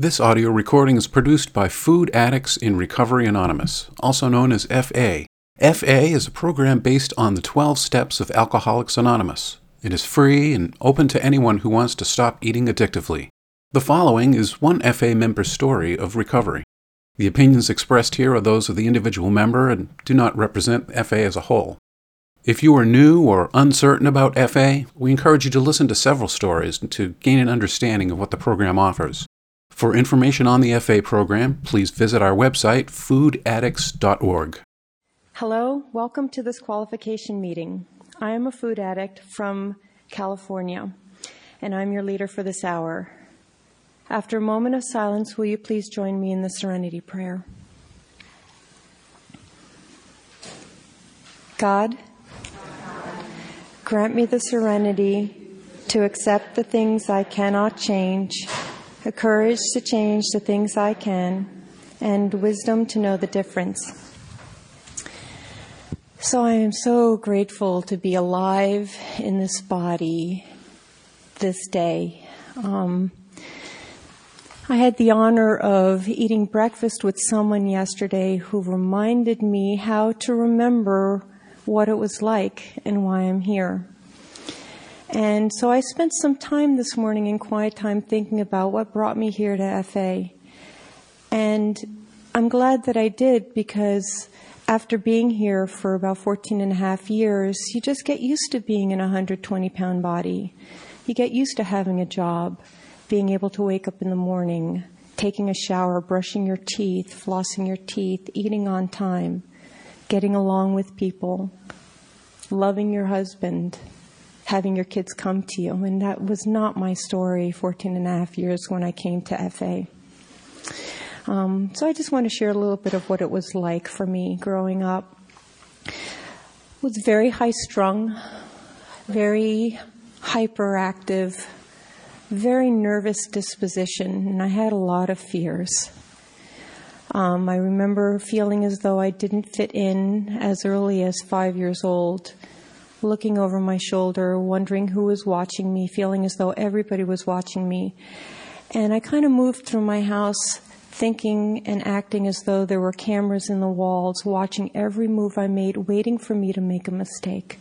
This audio recording is produced by Food Addicts in Recovery Anonymous, also known as FA. FA is a program based on the 12 steps of Alcoholics Anonymous. It is free and open to anyone who wants to stop eating addictively. The following is one FA member's story of recovery. The opinions expressed here are those of the individual member and do not represent FA as a whole. If you are new or uncertain about FA, we encourage you to listen to several stories to gain an understanding of what the program offers. For information on the FA program, please visit our website, foodaddicts.org. Hello, welcome to this qualification meeting. I am a food addict from California, and I'm your leader for this hour. After a moment of silence, will you please join me in the Serenity Prayer? God, Grant me the serenity to accept the things I cannot change, the courage to change the things I can, and wisdom to know the difference. So I am so grateful to be alive in this body this day. Um, I had the honor of eating breakfast with someone yesterday who reminded me how to remember what it was like and why I'm here. And so I spent some time this morning in quiet time thinking about what brought me here to FA. And I'm glad that I did because after being here for about 14 and a half years, you just get used to being in a 120 pound body. You get used to having a job, being able to wake up in the morning, taking a shower, brushing your teeth, flossing your teeth, eating on time, getting along with people, loving your husband, having your kids come to you. And that was not my story 14 and a half years when I came to FA. Um, so I just want to share a little bit of what it was like for me growing up. It was very high strung, very hyperactive, very nervous disposition, and I had a lot of fears. Um, I remember feeling as though I didn't fit in as early as five years old looking over my shoulder, wondering who was watching me, feeling as though everybody was watching me. And I kind of moved through my house thinking and acting as though there were cameras in the walls, watching every move I made, waiting for me to make a mistake.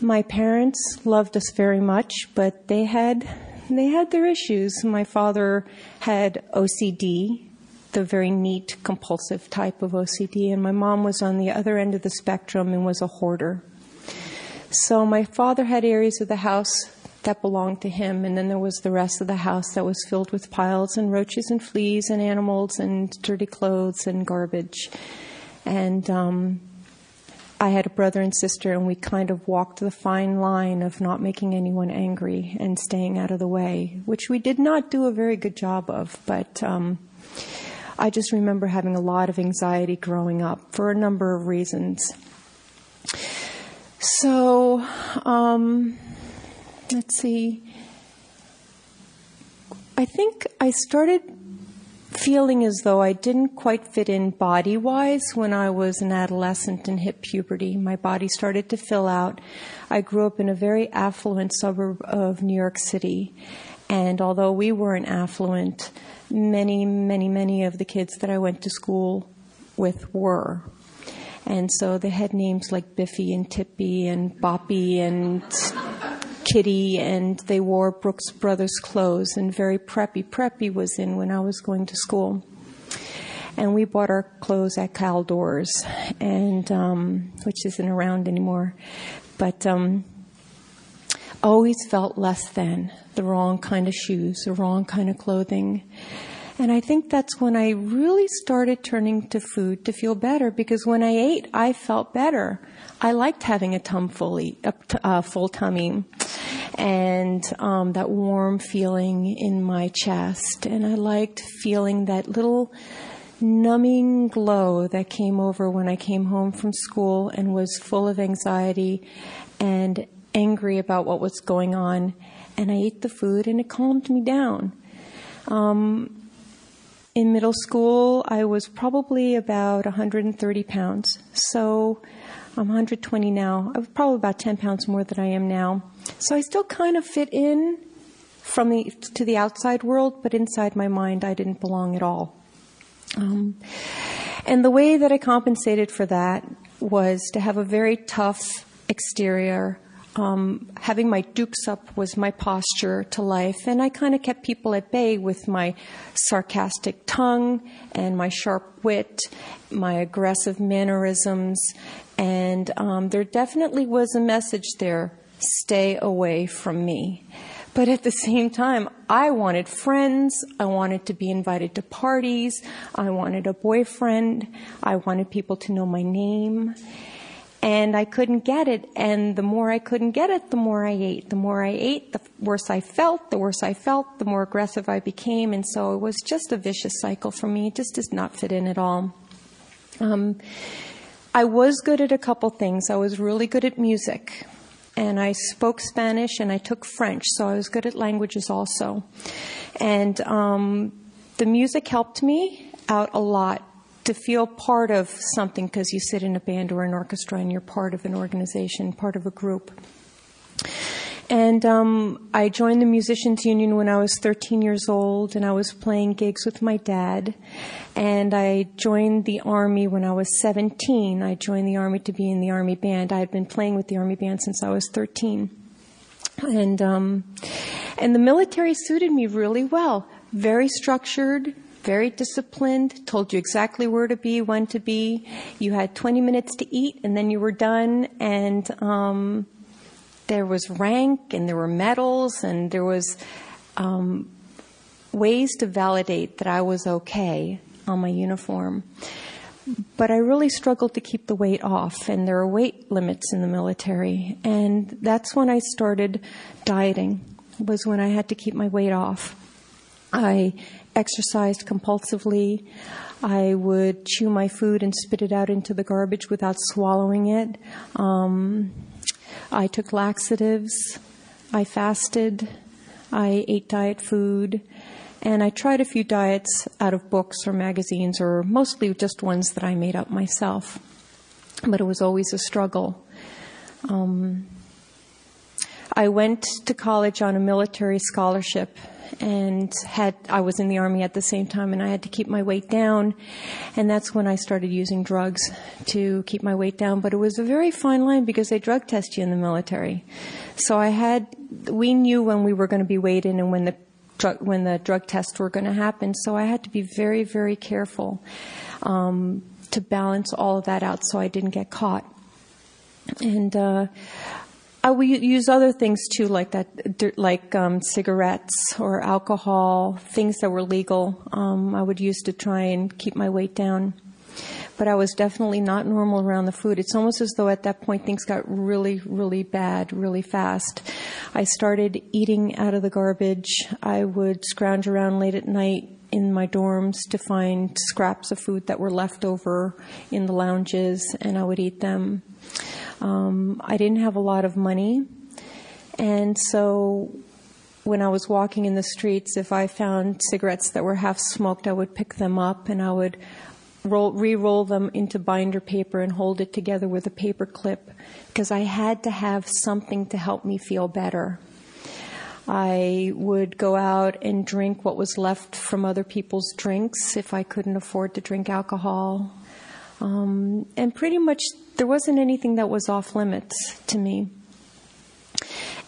My parents loved us very much, but they had they had their issues. My father had OCD, the very neat, compulsive type of OCD, and my mom was on the other end of the spectrum and was a hoarder. So my father had areas of the house that belonged to him, and then there was the rest of the house that was filled with piles and roaches and fleas and animals and dirty clothes and garbage. And um, I had a brother and sister, and we kind of walked the fine line of not making anyone angry and staying out of the way, which we did not do a very good job of, but. Um, I just remember having a lot of anxiety growing up for a number of reasons. So, um, let's see. I think I started feeling as though I didn't quite fit in body wise when I was an adolescent and hit puberty. My body started to fill out. I grew up in a very affluent suburb of New York City. And although we weren't affluent, many, many, many of the kids that I went to school with were. And so they had names like Biffy and Tippy and Boppy and Kitty, and they wore Brooks Brothers clothes and very preppy. Preppy was in when I was going to school. And we bought our clothes at Caldors, and um, which isn't around anymore. But um, always felt less than the wrong kind of shoes, the wrong kind of clothing. And I think that's when I really started turning to food to feel better because when I ate, I felt better. I liked having a, tum fully, a, a full tummy and um, that warm feeling in my chest. And I liked feeling that little numbing glow that came over when I came home from school and was full of anxiety and angry about what was going on, and I ate the food, and it calmed me down. Um, in middle school, I was probably about 130 pounds. So I'm 120 now. I was probably about 10 pounds more than I am now. So I still kind of fit in from the to the outside world, but inside my mind, I didn't belong at all. Um, and the way that I compensated for that was to have a very tough exterior. Um, having my dukes up was my posture to life, and I kind of kept people at bay with my sarcastic tongue and my sharp wit, my aggressive mannerisms, and um, there definitely was a message there stay away from me. But at the same time, I wanted friends. I wanted to be invited to parties. I wanted a boyfriend. I wanted people to know my name. And I couldn't get it. And the more I couldn't get it, the more I ate. The more I ate, the worse I felt. The worse I felt, the more aggressive I became. And so it was just a vicious cycle for me. It just does not fit in at all. Um, I was good at a couple things. I was really good at music and I spoke Spanish and I took French, so I was good at languages also. And um, the music helped me out a lot to feel part of something because you sit in a band or an orchestra and you're part of an organization, part of a group. And um, I joined the Musicians Union when I was 13 years old, and I was playing gigs with my dad. And I joined the Army when I was 17. I joined the Army to be in the Army band. I had been playing with the Army band since I was 13. And, um, and the military suited me really well. Very structured, very disciplined, told you exactly where to be, when to be. You had 20 minutes to eat, and then you were done. And, um, there was rank and there were medals and there was um, ways to validate that I was okay on my uniform. But I really struggled to keep the weight off, and there are weight limits in the military. And that's when I started dieting, was when I had to keep my weight off. I exercised compulsively. I would chew my food and spit it out into the garbage without swallowing it. Um, I took laxatives. I fasted. I ate diet food. And I tried a few diets out of books or magazines or mostly just ones that I made up myself. But it was always a struggle. Um, I went to college on a military scholarship and had I was in the army at the same time and I had to keep my weight down. And that's when I started using drugs to keep my weight down. But it was a very fine line because they drug test you in the military. So I had we knew when we were going to be weighed in and when the drug when the drug tests were going to happen. So I had to be very very careful um, to balance all of that out so I didn't get caught. And uh, I would use other things too, like that, like um, cigarettes or alcohol, things that were legal. Um, I would use to try and keep my weight down. But I was definitely not normal around the food. It's almost as though at that point things got really, really bad, really fast. I started eating out of the garbage. I would scrounge around late at night in my dorms to find scraps of food that were left over in the lounges, and I would eat them. Um, I didn't have a lot of money, and so when I was walking in the streets, if I found cigarettes that were half smoked, I would pick them up and I would roll, re-roll them into binder paper and hold it together with a paper clip because I had to have something to help me feel better. I would go out and drink what was left from other people's drinks if I couldn't afford to drink alcohol. Um, and pretty much there wasn't anything that was off limits to me.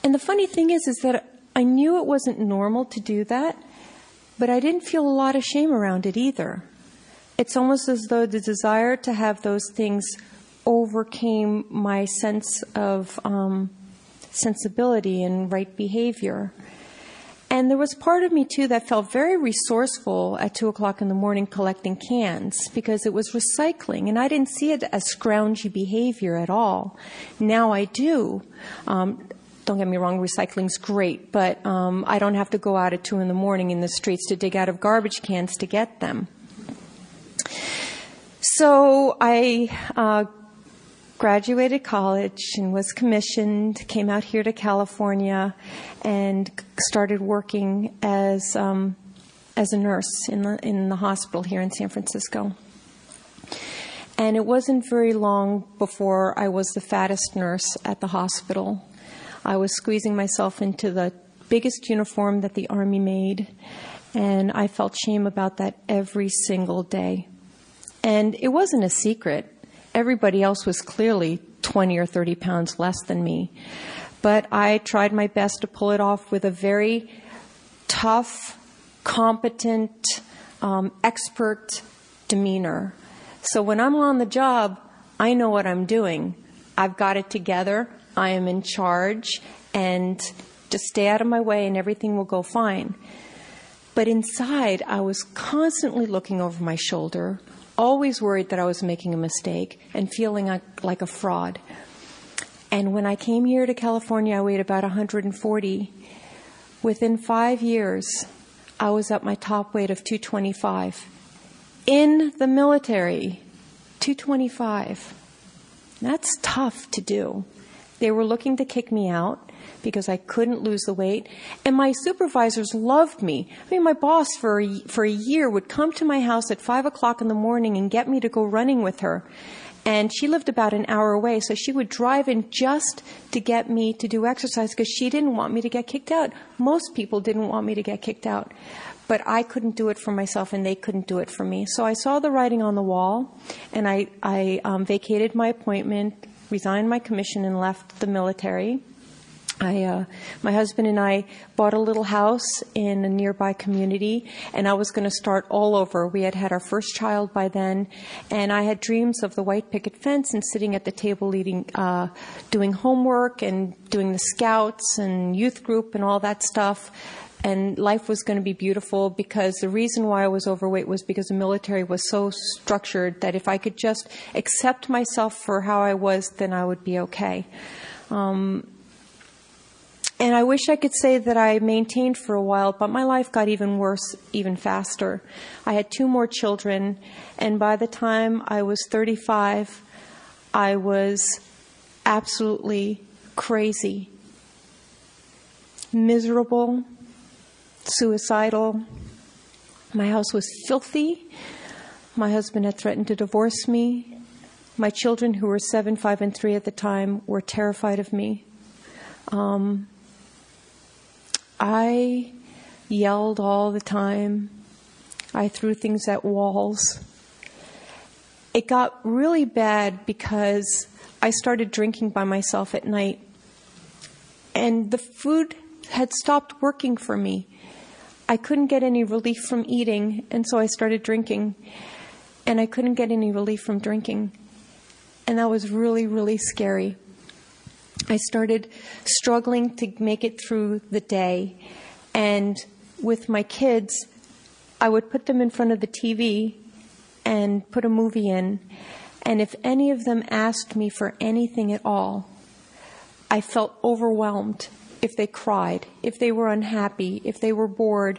And the funny thing is, is that I knew it wasn't normal to do that, but I didn't feel a lot of shame around it either. It's almost as though the desire to have those things overcame my sense of um, sensibility and right behavior. And there was part of me too that felt very resourceful at two o'clock in the morning collecting cans because it was recycling and I didn't see it as scroungy behavior at all. Now I do. Um, don't get me wrong, recycling's great, but um, I don't have to go out at two in the morning in the streets to dig out of garbage cans to get them. So I uh, graduated college and was commissioned, came out here to California, and started working as um, as a nurse in the in the hospital here in San Francisco. And it wasn't very long before I was the fattest nurse at the hospital. I was squeezing myself into the biggest uniform that the Army made, and I felt shame about that every single day. And it wasn't a secret. Everybody else was clearly 20 or 30 pounds less than me. But I tried my best to pull it off with a very tough, competent, um, expert demeanor. So when I'm on the job, I know what I'm doing. I've got it together. I am in charge, and just stay out of my way, and everything will go fine. But inside, I was constantly looking over my shoulder, always worried that I was making a mistake and feeling like, a fraud. And when I came here to California, I weighed about 140. Within five years, I was at my top weight of 225. In the military, 225. That's tough to do. They were looking to kick me out because I couldn't lose the weight. And my supervisors loved me. I mean, my boss for a, for a year would come to my house at five o'clock in the morning and get me to go running with her. And she lived about an hour away, so she would drive in just to get me to do exercise because she didn't want me to get kicked out. Most people didn't want me to get kicked out. But I couldn't do it for myself, and they couldn't do it for me. So I saw the writing on the wall, and I, I um, vacated my appointment, resigned my commission, and left the military. I, uh, my husband and I bought a little house in a nearby community, and I was going to start all over. We had had our first child by then, and I had dreams of the white picket fence and sitting at the table eating, uh, doing homework and doing the scouts and youth group and all that stuff. And life was going to be beautiful because the reason why I was overweight was because the military was so structured that if I could just accept myself for how I was, then I would be okay. Um, and I wish I could say that I maintained for a while, but my life got even worse even faster. I had two more children, and by the time I was 35, I was absolutely crazy, miserable, suicidal. My house was filthy. My husband had threatened to divorce me. My children, who were seven, five, and three at the time, were terrified of me. Um, I yelled all the time. I threw things at walls. It got really bad because I started drinking by myself at night. And the food had stopped working for me. I couldn't get any relief from eating, and so I started drinking. And I couldn't get any relief from drinking. And that was really, really scary. I started struggling to make it through the day. And with my kids, I would put them in front of the TV and put a movie in. And if any of them asked me for anything at all, I felt overwhelmed if they cried, if they were unhappy, if they were bored.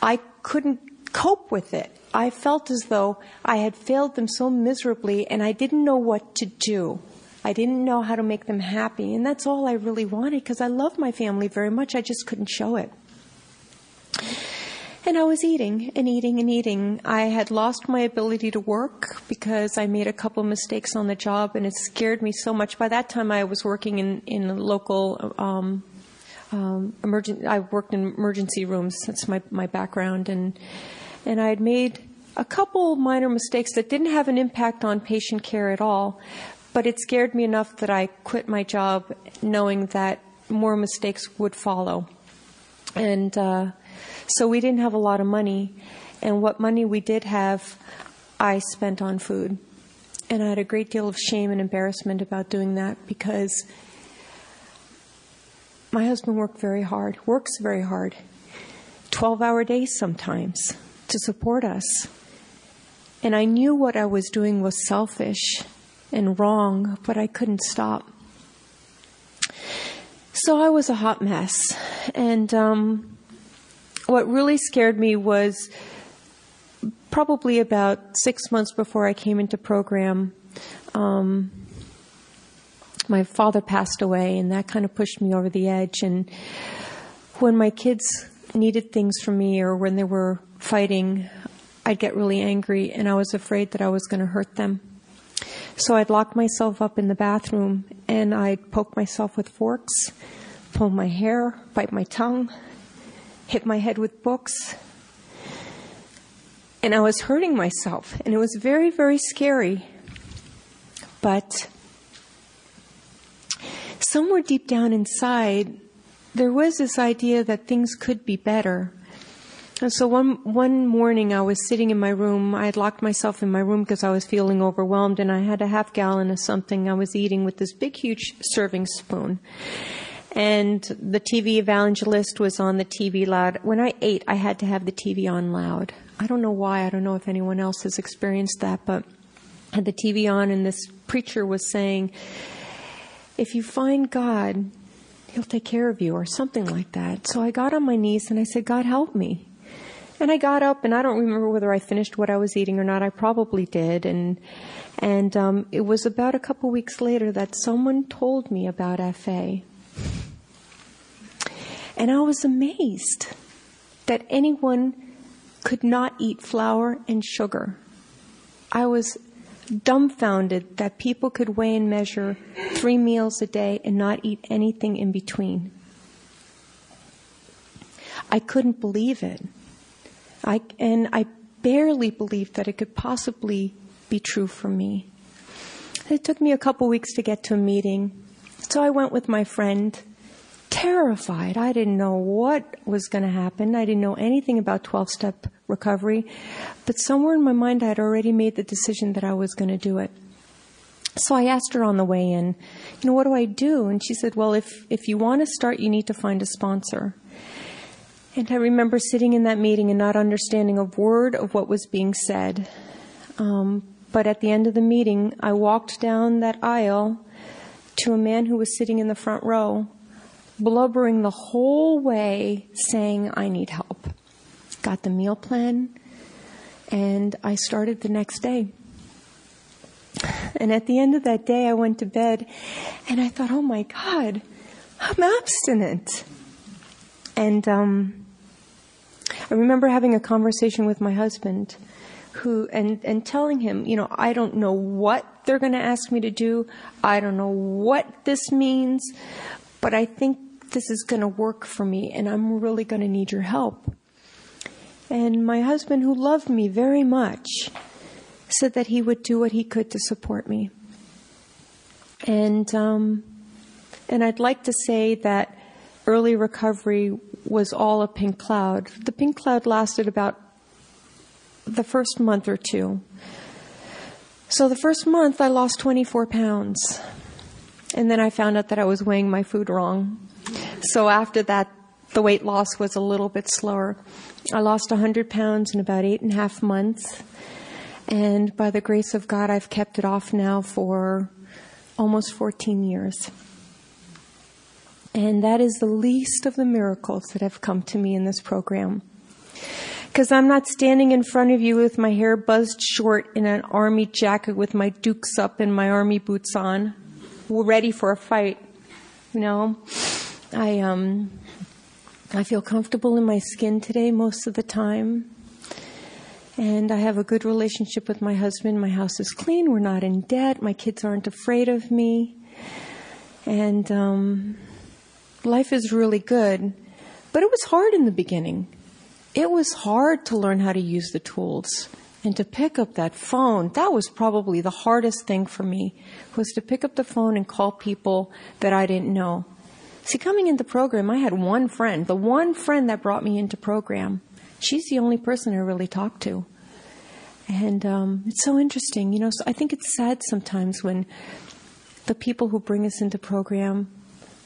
I couldn't cope with it. I felt as though I had failed them so miserably and I didn't know what to do. I didn't know how to make them happy. And that's all I really wanted because I love my family very much. I just couldn't show it. And I was eating and eating and eating. I had lost my ability to work because I made a couple mistakes on the job and it scared me so much. By that time, I was working in, in local um, um, emergent. I worked in emergency rooms. That's my, my background. And, and I had made a couple minor mistakes that didn't have an impact on patient care at all, but it scared me enough that I quit my job knowing that more mistakes would follow. And uh, so we didn't have a lot of money. And what money we did have, I spent on food. And I had a great deal of shame and embarrassment about doing that because my husband worked very hard, works very hard, 12 hour days sometimes to support us. And I knew what I was doing was selfish and wrong, but I couldn't stop. So I was a hot mess. And um, what really scared me was probably about six months before I came into program. Um, my father passed away, and that kind of pushed me over the edge. And when my kids needed things from me or when they were fighting, I'd get really angry, and I was afraid that I was going to hurt them. So I'd lock myself up in the bathroom and I'd poke myself with forks, pull my hair, bite my tongue, hit my head with books. And I was hurting myself, and it was very, very scary. But somewhere deep down inside, there was this idea that things could be better. And so one one morning I was sitting in my room. I had locked myself in my room because I was feeling overwhelmed and I had a half gallon of something I was eating with this big huge serving spoon. And the TV evangelist was on the TV loud. When I ate, I had to have the TV on loud. I don't know why. I don't know if anyone else has experienced that, but I had the TV on and this preacher was saying, if you find God, He'll take care of you, or something like that. So I got on my knees and I said, God, help me. And I got up, and I don't remember whether I finished what I was eating or not. I probably did, and and um, it was about a couple weeks later that someone told me about FA, and I was amazed that anyone could not eat flour and sugar. I was dumbfounded that people could weigh and measure three meals a day and not eat anything in between. I couldn't believe it. I, and I barely believed that it could possibly be true for me. It took me a couple weeks to get to a meeting. So I went with my friend, terrified. I didn't know what was going to happen. I didn't know anything about 12 step recovery. But somewhere in my mind, I had already made the decision that I was going to do it. So I asked her on the way in, you know, what do I do? And she said, well, if, if you want to start, you need to find a sponsor. And I remember sitting in that meeting and not understanding a word of what was being said. Um, but at the end of the meeting, I walked down that aisle to a man who was sitting in the front row, blubbering the whole way, saying, I need help. Got the meal plan, and I started the next day. And at the end of that day, I went to bed and I thought, oh my God, I'm abstinent. And um, I remember having a conversation with my husband who and and telling him, you know, I don't know what they're going to ask me to do. I don't know what this means, but I think this is going to work for me and I'm really going to need your help. And my husband who loved me very much said that he would do what he could to support me. And um, and I'd like to say that early recovery was all a pink cloud. The pink cloud lasted about the first month or two. So the first month I lost 24 pounds. And then I found out that I was weighing my food wrong. So after that, the weight loss was a little bit slower. I lost 100 pounds in about eight and a half months. And by the grace of God, I've kept it off now for almost 14 years. And that is the least of the miracles that have come to me in this program. Because I'm not standing in front of you with my hair buzzed short in an army jacket with my dukes up and my army boots on, ready for a fight. You know, I, um, I feel comfortable in my skin today most of the time. And I have a good relationship with my husband. My house is clean. We're not in debt. My kids aren't afraid of me. And, um, life is really good, but it was hard in the beginning. It was hard to learn how to use the tools and to pick up that phone. That was probably the hardest thing for me was to pick up the phone and call people that I didn't know. See, coming into program, I had one friend, the one friend that brought me into program. She's the only person I really talked to. And um, it's so interesting, you know. So I think it's sad sometimes when the people who bring us into program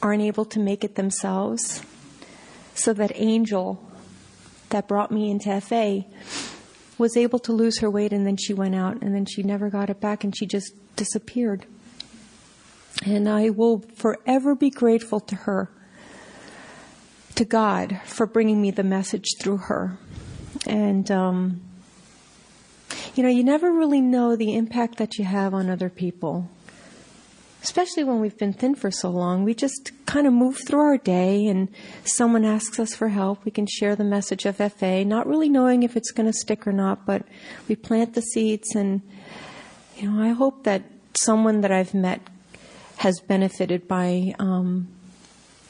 aren't able to make it themselves. So that angel that brought me into FA was able to lose her weight and then she went out and then she never got it back and she just disappeared. And I will forever be grateful to her, to God, for bringing me the message through her. And, um, you know, you never really know the impact that you have on other people especially when we've been thin for so long, we just kind of move through our day and someone asks us for help. We can share the message of FA, not really knowing if it's going to stick or not, but we plant the seeds and, you know, I hope that someone that I've met has benefited by um,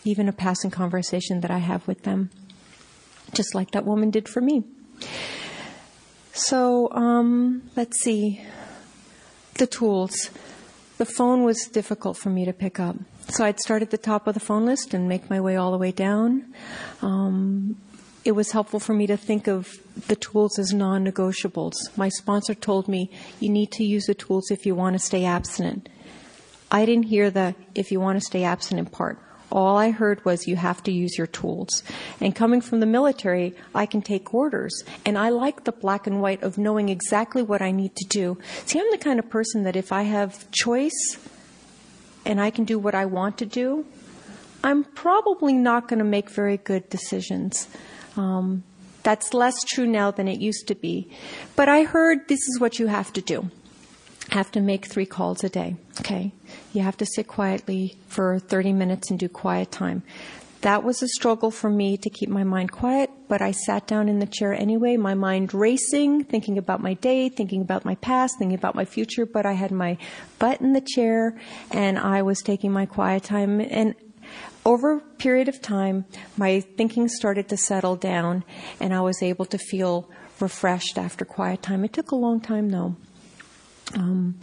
even a passing conversation that I have with them, just like that woman did for me. So, um, let's see. The tools. The phone was difficult for me to pick up. So I'd start at the top of the phone list and make my way all the way down. Um, it was helpful for me to think of the tools as non negotiables. My sponsor told me you need to use the tools if you want to stay abstinent. I didn't hear the if you want to stay abstinent part. All I heard was you have to use your tools. And coming from the military, I can take orders. And I like the black and white of knowing exactly what I need to do. See, I'm the kind of person that if I have choice and I can do what I want to do, I'm probably not going to make very good decisions. Um, that's less true now than it used to be. But I heard this is what you have to do. Have to make three calls a day. Okay. You have to sit quietly for 30 minutes and do quiet time. That was a struggle for me to keep my mind quiet, but I sat down in the chair anyway, my mind racing, thinking about my day, thinking about my past, thinking about my future, but I had my butt in the chair and I was taking my quiet time and over a period of time, my thinking started to settle down and I was able to feel refreshed after quiet time. It took a long time though. Um,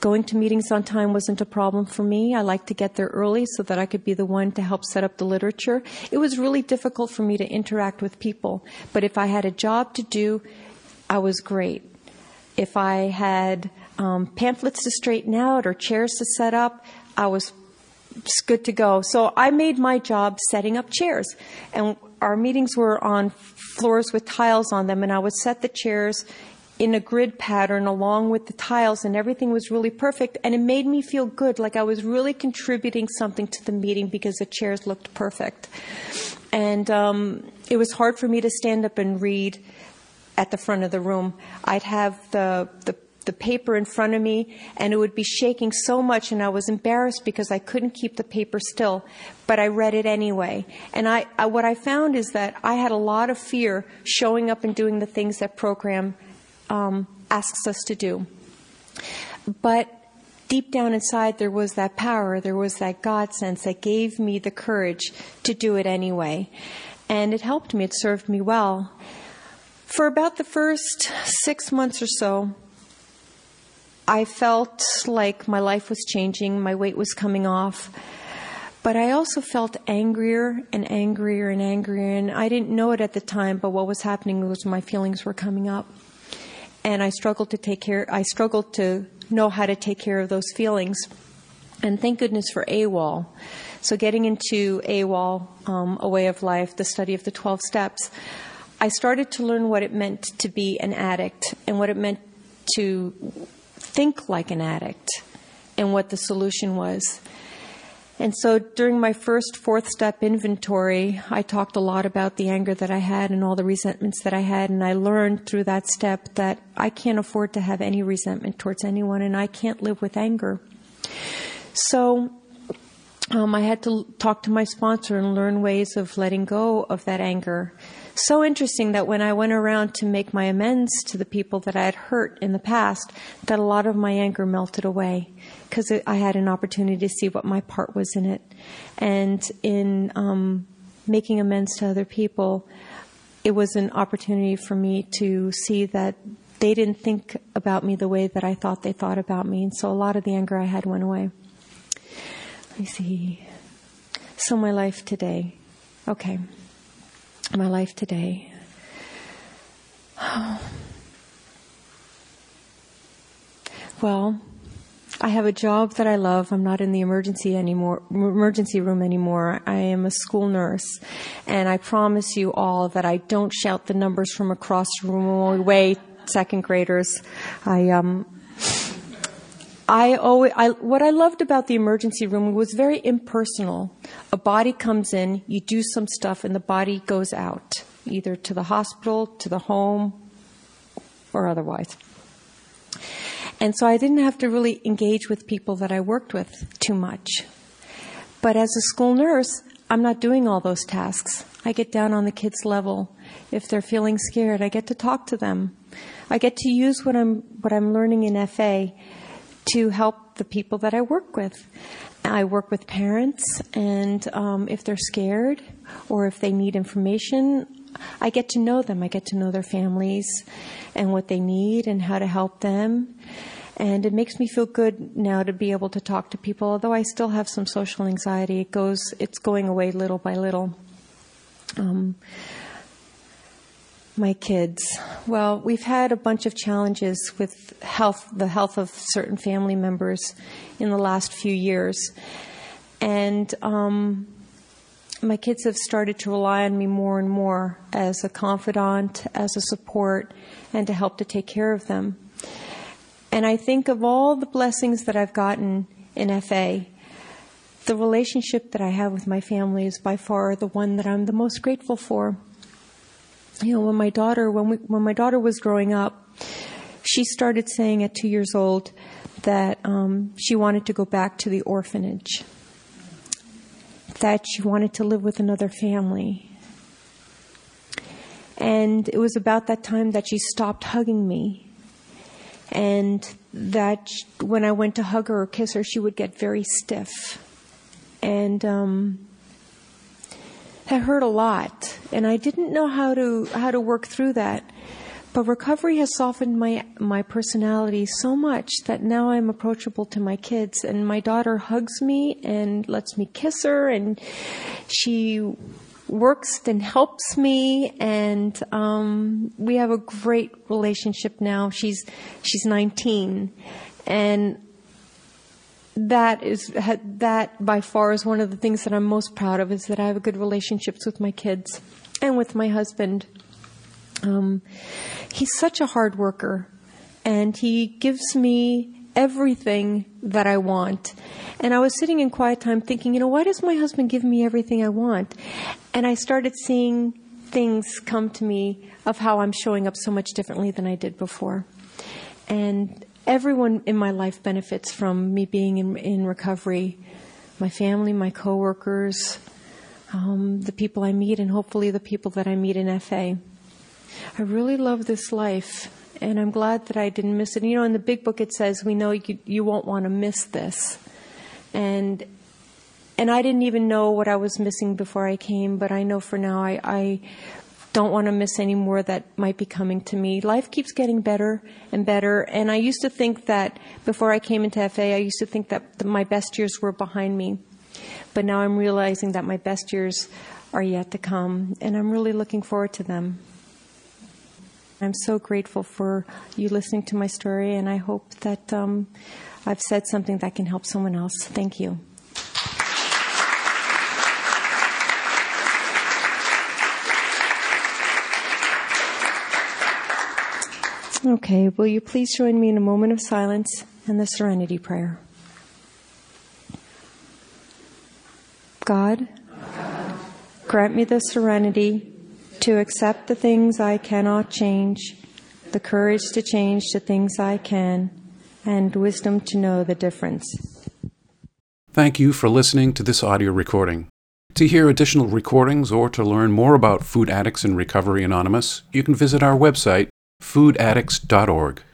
going to meetings on time wasn't a problem for me. I liked to get there early so that I could be the one to help set up the literature. It was really difficult for me to interact with people, but if I had a job to do, I was great. If I had um, pamphlets to straighten out or chairs to set up, I was good to go. So I made my job setting up chairs. And our meetings were on floors with tiles on them, and I would set the chairs in a grid pattern along with the tiles, and everything was really perfect. And it made me feel good, like I was really contributing something to the meeting because the chairs looked perfect. And um, it was hard for me to stand up and read at the front of the room. I'd have the, the the paper in front of me and it would be shaking so much and I was embarrassed because I couldn't keep the paper still, but I read it anyway. And I, I, what I found is that I had a lot of fear showing up and doing the things that program um, asks us to do. But deep down inside, there was that power, there was that God sense that gave me the courage to do it anyway. And it helped me, it served me well. For about the first six months or so, I felt like my life was changing, my weight was coming off. But I also felt angrier and angrier and angrier, and I didn't know it at the time, but what was happening was my feelings were coming up. And I struggled to take care, I struggled to know how to take care of those feelings. And thank goodness for AWOL. So getting into AWOL, um, a way of life, the study of the 12 steps, I started to learn what it meant to be an addict and what it meant to think like an addict and what the solution was. And so during my first fourth step inventory, I talked a lot about the anger that I had and all the resentments that I had. And I learned through that step that I can't afford to have any resentment towards anyone and I can't live with anger. So um, I had to talk to my sponsor and learn ways of letting go of that anger so interesting that when I went around to make my amends to the people that I had hurt in the past, that a lot of my anger melted away because I had an opportunity to see what my part was in it. And in um, making amends to other people, it was an opportunity for me to see that they didn't think about me the way that I thought they thought about me. And so a lot of the anger I had went away. Me see. So my life today. Okay my life today. Well, I have a job that I love. I'm not in the emergency anymore, emergency room anymore. I am a school nurse, and I promise you all that I don't shout the numbers from across the room away, second graders. I um, I always, I, what I loved about the emergency room was very impersonal. A body comes in, you do some stuff, and the body goes out, either to the hospital, to the home, or otherwise. And so I didn't have to really engage with people that I worked with too much. But as a school nurse, I'm not doing all those tasks. I get down on the kids' level. If they're feeling scared, I get to talk to them. I get to use what I'm, what I'm learning in FA to help the people that I work with. I work with parents, and um, if they're scared or if they need information, I get to know them. I get to know their families and what they need and how to help them. And it makes me feel good now to be able to talk to people. Although I still have some social anxiety, it goes, it's going away little by little. Um, my kids. Well, we've had a bunch of challenges with health, the health of certain family members in the last few years. And um, my kids have started to rely on me more and more as a confidant, as a support, and to help to take care of them. And I think of all the blessings that I've gotten in FA, the relationship that I have with my family is by far the one that I'm the most grateful for. You know, when my daughter, when we, when my daughter was growing up, she started saying at two years old that um, she wanted to go back to the orphanage that she wanted to live with another family. And it was about that time that she stopped hugging me. And that when I went to hug her or kiss her, she would get very stiff. And um, that hurt a lot. And I didn't know how to how to work through that. But recovery has softened my, my personality so much that now I'm approachable to my kids. And my daughter hugs me and lets me kiss her, and she works and helps me. And um, we have a great relationship now. She's, she's 19. And that is that by far is one of the things that I'm most proud of is that I have good relationships with my kids and with my husband. Um, he's such a hard worker, and he gives me everything that I want. And I was sitting in quiet time thinking, you know, why does my husband give me everything I want? And I started seeing things come to me of how I'm showing up so much differently than I did before. And everyone in my life benefits from me being in, in recovery my family, my coworkers, um, the people I meet, and hopefully the people that I meet in FA. I really love this life, and I'm glad that I didn't miss it. You know, in the big book it says, "We know you, you won't want to miss this," and and I didn't even know what I was missing before I came, but I know for now I, I don't want to miss any more that might be coming to me. Life keeps getting better and better, and I used to think that before I came into FA, I used to think that my best years were behind me, but now I'm realizing that my best years are yet to come, and I'm really looking forward to them. I'm so grateful for you listening to my story, and I hope that um, I've said something that can help someone else. Thank you. Okay, will you please join me in a moment of silence and the serenity prayer? God, grant me the serenity to accept the things I cannot change, the courage to change the things I can, and wisdom to know the difference. Thank you for listening to this audio recording. To hear additional recordings or to learn more about Food Addicts in Recovery Anonymous, you can visit our website, foodaddicts.org.